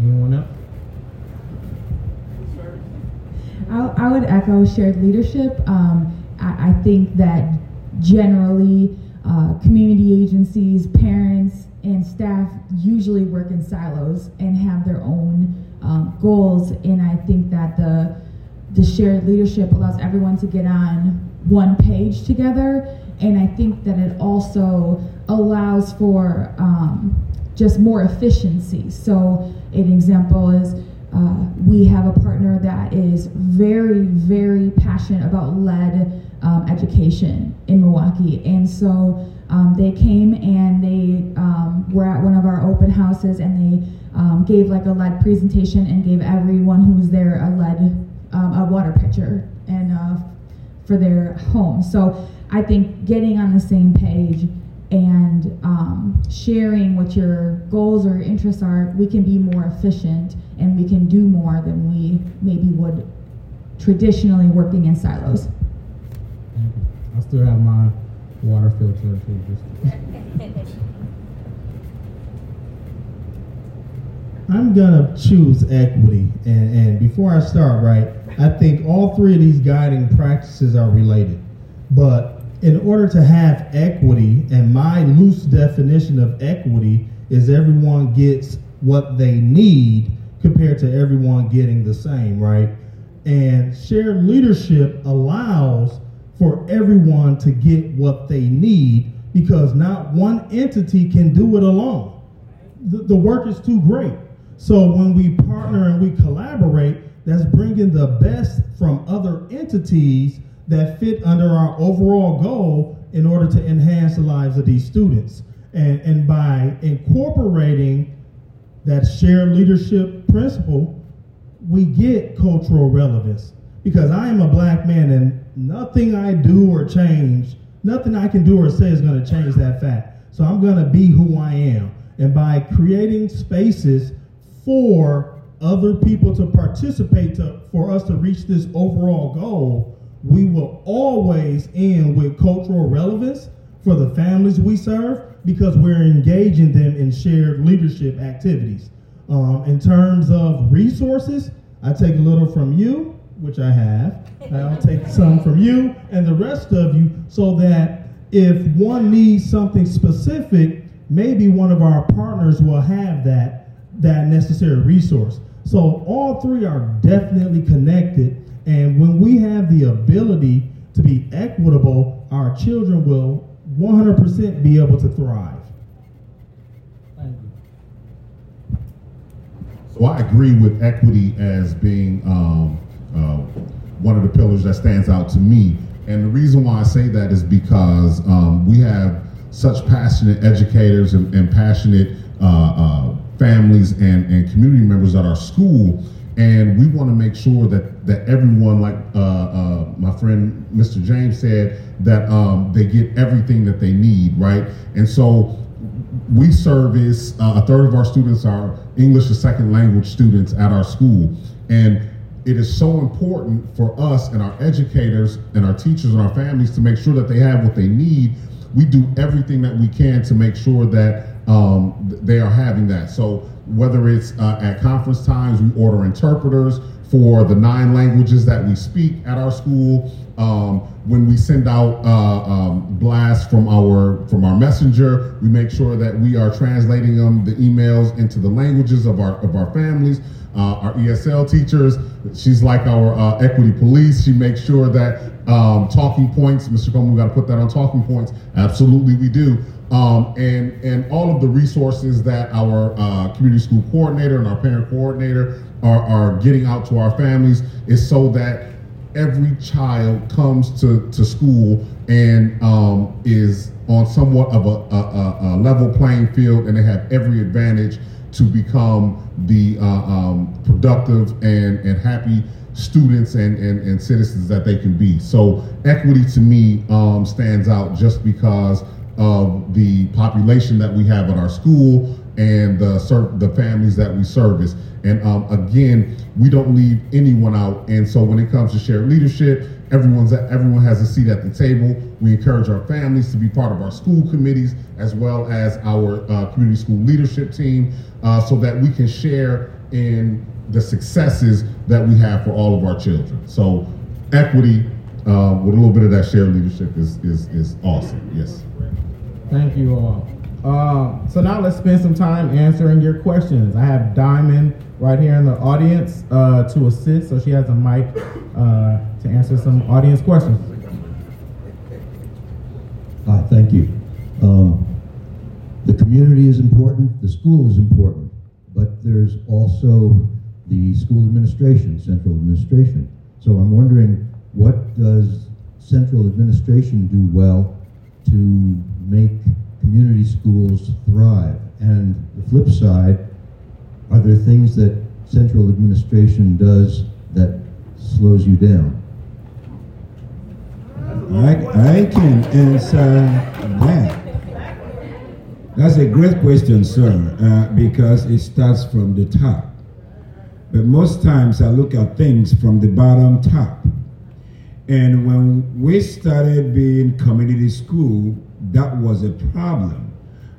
Anyone else? I, I would echo shared leadership. Um, I, I, think that generally uh, community agencies, parents, and staff usually work in silos and have their own um, goals. And I think that the the shared leadership allows everyone to get on one page together. And I think that it also allows for um, just more efficiency. So, an example is uh, we have a partner that is very, very passionate about lead um, education in Milwaukee. And so um, they came and they um, were at one of our open houses and they um, gave like a lead presentation and gave everyone who was there a lead, um, a water pitcher and uh, for their home. So I think getting on the same page and um, sharing what your goals or interests are, we can be more efficient and we can do more than we maybe would traditionally working in silos. I still have my water filter too I'm gonna choose equity, and, and before I start, right, I think all three of these guiding practices are related. But in order to have equity, and my loose definition of equity is everyone gets what they need compared to everyone getting the same, right? And shared leadership allows for everyone to get what they need because not one entity can do it alone. The, the work is too great. So when we partner and we collaborate, that's bringing the best from other entities that fit under our overall goal in order to enhance the lives of these students. And, and by incorporating that shared leadership principle, we get cultural relevance. Because I am a black man and nothing I do or change, nothing I can do or say is going to change that fact. So I'm going to be who I am. And by creating spaces for other people to participate to, for us to reach this overall goal, we will always end with cultural relevance for the families we serve because we're engaging them in shared leadership activities. Um, in terms of resources, I take a little from you, which I have. I'll take some from you and the rest of you so that if one needs something specific, maybe one of our partners will have that, that necessary resource. So all three are definitely connected. And when we have the ability to be equitable, our children will 100% be able to thrive. So I agree with equity as being um, uh, one of the pillars that stands out to me. And the reason why I say that is because um, we have such passionate educators and, and passionate uh, uh, families and, and community members at our school. And we want to make sure that, that everyone, like uh, uh, my friend Mr. James said, that um, they get everything that they need, right? And so we service uh, a third of our students are English as second language students at our school. And it is so important for us and our educators and our teachers and our families to make sure that they have what they need. We do everything that we can to make sure that um, they are having that. So whether it's uh, at conference times, we order interpreters for the nine languages that we speak at our school. Um, when we send out uh, um, blasts from our from our messenger, we make sure that we are translating them the emails into the languages of our of our families. Uh, our ESL teachers, she's like our uh, equity police. She makes sure that um, talking points, Mr. Coleman, we got to put that on talking points. Absolutely, we do. Um, and and all of the resources that our uh, community school coordinator and our parent coordinator are, are getting out to our families is so that every child comes to, to school and um, is on somewhat of a, a, a, level playing field and they have every advantage to become the uh, um, productive and, and happy students and, and, and citizens that they can be. So equity to me um, stands out just because of the population that we have at our school and the, the families that we service. And um, again, we don't leave anyone out. And so when it comes to shared leadership, everyone's everyone has a seat at the table. We encourage our families to be part of our school committees as well as our uh, community school leadership team uh, so that we can share in the successes that we have for all of our children. So equity uh, with a little bit of that shared leadership is, is, is awesome. Yes. Thank you all. Uh, so now let's spend some time answering your questions. I have Diamond right here in the audience uh, to assist, so she has a mic uh, to answer some audience questions. Hi, thank you. Um, the community is important, the school is important, but there's also the school administration, central administration. So I'm wondering, what does central administration do well to make community schools thrive? And the flip side, are there things that central administration does that slows you down? I, I can answer that. That's a great question, sir, uh, because it starts from the top. But most times I look at things from the bottom top. And when we started being community school, that was a problem.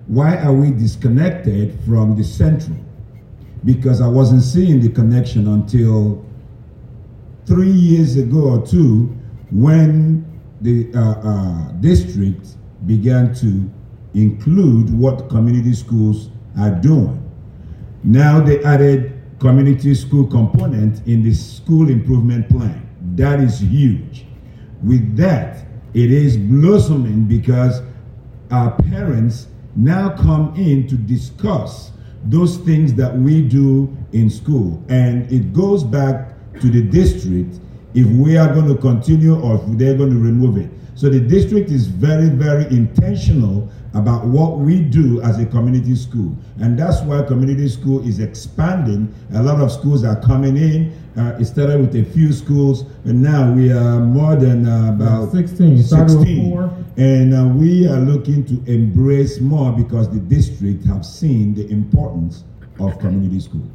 Why are we disconnected from the central? Because I wasn't seeing the connection until three years ago or two when the uh, uh, district began to include what community schools are doing. Now they added community school component in the school improvement plan. That is huge. With that, it is blossoming because our parents now come in to discuss those things that we do in school. And it goes back to the district if we are going to continue or if they're going to remove it. So the district is very, very intentional about what we do as a community school. And that's why community school is expanding. A lot of schools are coming in. Uh, it started with a few schools, and now we are more than uh, about 16. Started with four. And uh, we are looking to embrace more because the district have seen the importance of community school.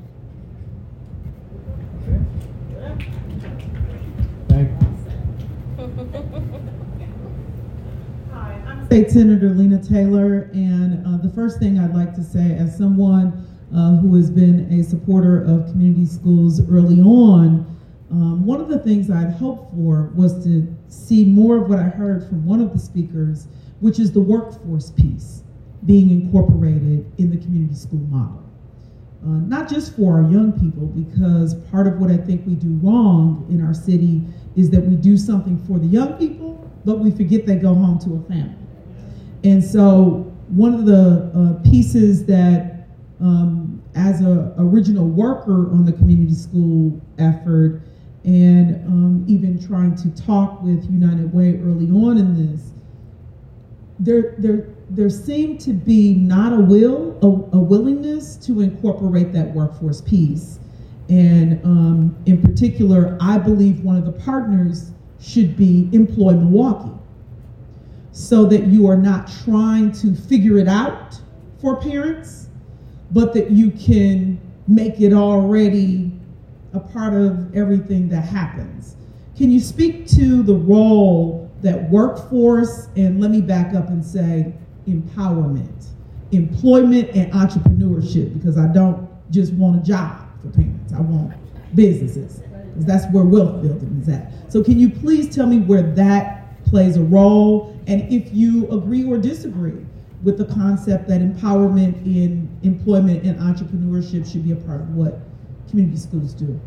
State Senator Lena Taylor, and uh, the first thing I'd like to say, as someone uh, who has been a supporter of community schools early on, um, one of the things I'd hoped for was to see more of what I heard from one of the speakers, which is the workforce piece being incorporated in the community school model. Uh, not just for our young people, because part of what I think we do wrong in our city is that we do something for the young people, but we forget they go home to a family. And so one of the uh, pieces that, um, as a original worker on the community school effort, and um, even trying to talk with United Way early on in this, there, there, there seemed to be not a will, a, a willingness to incorporate that workforce piece. And um, in particular, I believe one of the partners should be Employ Milwaukee so that you are not trying to figure it out for parents, but that you can make it already a part of everything that happens. Can you speak to the role that workforce, and let me back up and say empowerment, employment, and entrepreneurship, because I don't just want a job for parents, I want businesses, because that's where wealth building is at. So, can you please tell me where that plays a role and if you agree or disagree with the concept that empowerment in employment and entrepreneurship should be a part of what community schools do.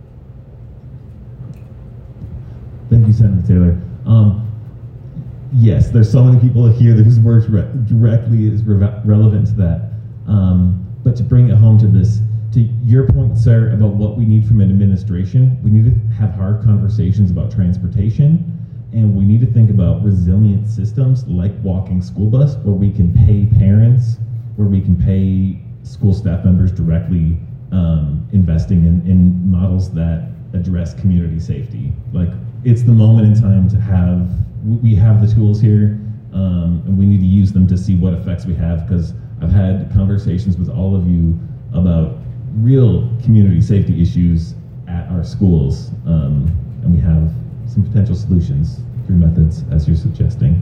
Thank you, Senator Taylor. Um, yes, there's so many people here whose work re- directly is re- relevant to that. Um, but to bring it home to this, to your point, sir, about what we need from an administration, we need to have hard conversations about transportation and we need to think about resilient systems like walking school bus, where we can pay parents, where we can pay school staff members directly, um, investing in, in models that address community safety. Like it's the moment in time to have, we have the tools here, um, and we need to use them to see what effects we have. Because I've had conversations with all of you about real community safety issues at our schools, um, and we have some potential solutions through methods as you're suggesting?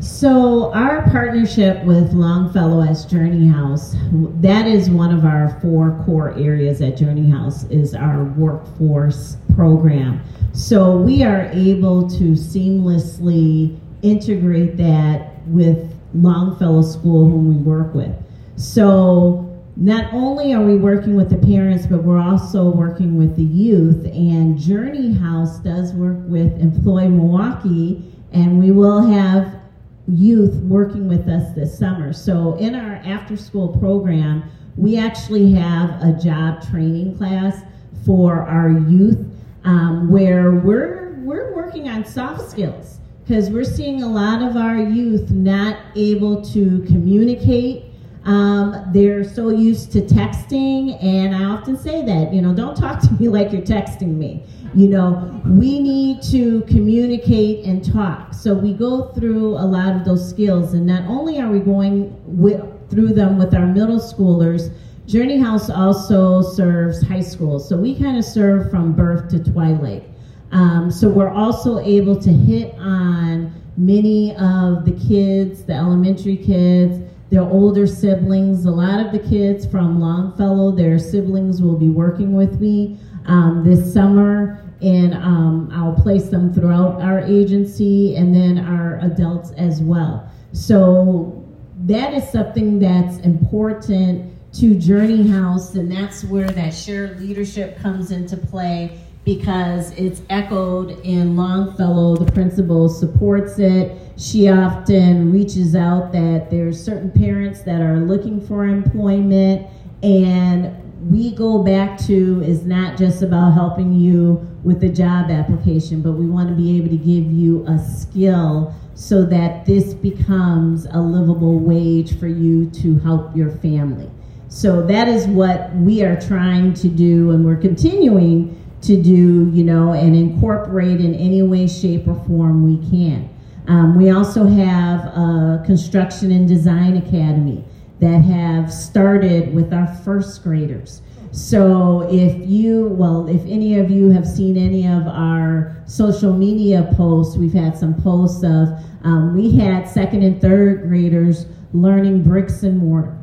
So our partnership with Longfellow as Journey House, that is one of our four core areas at Journey House is our workforce program. So we are able to seamlessly integrate that with Longfellow School whom we work with. So not only are we working with the parents, but we're also working with the youth. And Journey House does work with Employ Milwaukee, and we will have youth working with us this summer. So in our after school program, we actually have a job training class for our youth um, where we're we're working on soft skills because we're seeing a lot of our youth not able to communicate um, they're so used to texting, and I often say that, you know, don't talk to me like you're texting me. You know, we need to communicate and talk. So we go through a lot of those skills, and not only are we going with, through them with our middle schoolers, Journey House also serves high school. So we kind of serve from birth to twilight. Um, so we're also able to hit on many of the kids, the elementary kids, their older siblings. A lot of the kids from Longfellow, their siblings will be working with me um, this summer, and um, I'll place them throughout our agency and then our adults as well. So that is something that's important to Journey House, and that's where that shared leadership comes into play. Because it's echoed in Longfellow. The principal supports it. She often reaches out that there's certain parents that are looking for employment and we go back to is not just about helping you with the job application, but we want to be able to give you a skill so that this becomes a livable wage for you to help your family. So that is what we are trying to do, and we're continuing to do, you know, and incorporate in any way, shape, or form we can. Um, we also have a construction and design academy that have started with our first graders. So if you, well, if any of you have seen any of our social media posts, we've had some posts of, um, we had second and third graders learning bricks and mortar.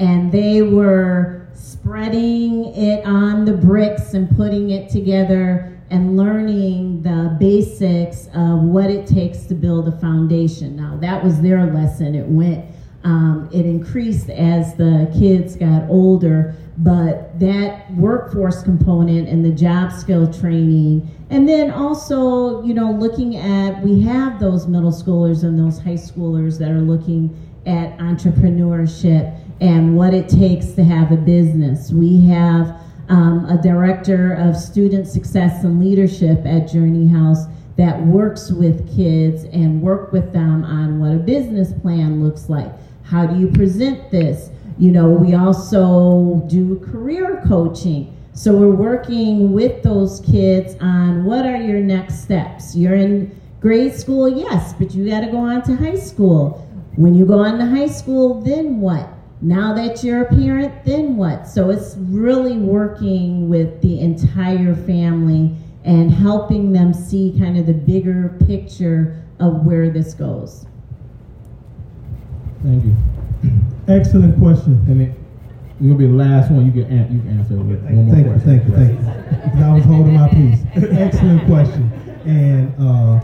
And they were spreading it on the bricks and putting it together and learning the basics of what it takes to build a foundation. Now, that was their lesson. It went, um, it increased as the kids got older but that workforce component and the job skill training and then also you know looking at we have those middle schoolers and those high schoolers that are looking at entrepreneurship and what it takes to have a business we have um, a director of student success and leadership at journey house that works with kids and work with them on what a business plan looks like how do you present this you know, we also do career coaching. So we're working with those kids on what are your next steps. You're in grade school, yes, but you got to go on to high school. When you go on to high school, then what? Now that you're a parent, then what? So it's really working with the entire family and helping them see kind of the bigger picture of where this goes. Thank you. Excellent question. And it, you're gonna be the last one you can, an- you can answer with one more Thank you, thank you, thank you. Because I was holding my peace. Excellent question. And uh,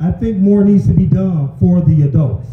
I think more needs to be done for the adults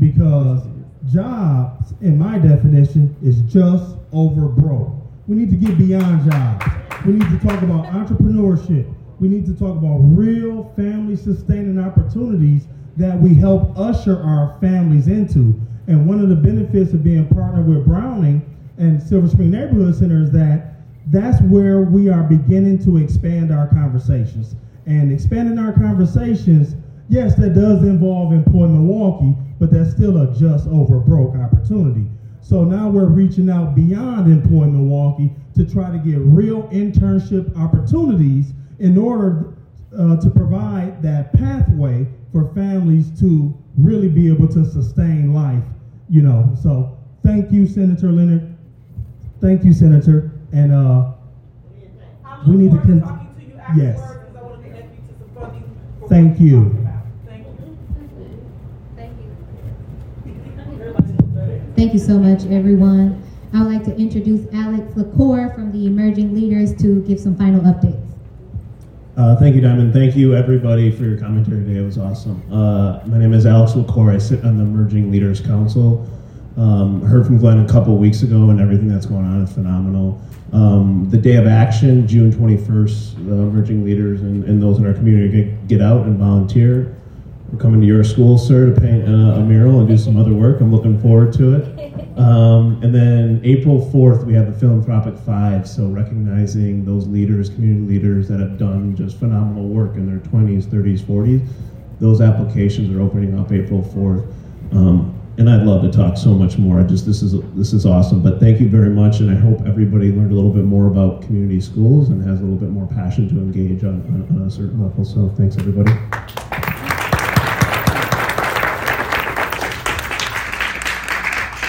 because jobs, in my definition, is just over broke. We need to get beyond jobs. We need to talk about entrepreneurship. We need to talk about real family sustaining opportunities that we help usher our families into. And one of the benefits of being partnered with Browning and Silver Spring Neighborhood Center is that that's where we are beginning to expand our conversations. And expanding our conversations, yes, that does involve Employ Milwaukee, but that's still a just over broke opportunity. So now we're reaching out beyond Employ Milwaukee to try to get real internship opportunities in order uh, to provide that pathway for families to really be able to sustain life, you know. So thank you, Senator Leonard. Thank you, Senator. And uh, we need to con- yes. Thank you. Thank you so much, everyone. I would like to introduce Alex LaCour from the Emerging Leaders to give some final updates. Uh, thank you, Diamond. Thank you, everybody, for your commentary today. It was awesome. Uh, my name is Alex LaCour. I sit on the Emerging Leaders Council. Um, heard from Glenn a couple weeks ago, and everything that's going on is phenomenal. Um, the day of action, June 21st, the emerging leaders and, and those in our community get, get out and volunteer. We're coming to your school, sir, to paint uh, a mural and do some other work. I'm looking forward to it. Um, and then April 4th, we have the Philanthropic Five, so recognizing those leaders, community leaders that have done just phenomenal work in their 20s, 30s, 40s. Those applications are opening up April 4th. Um, and I'd love to talk so much more. I just this is this is awesome. But thank you very much, and I hope everybody learned a little bit more about community schools and has a little bit more passion to engage on, on, on a certain level. So thanks everybody.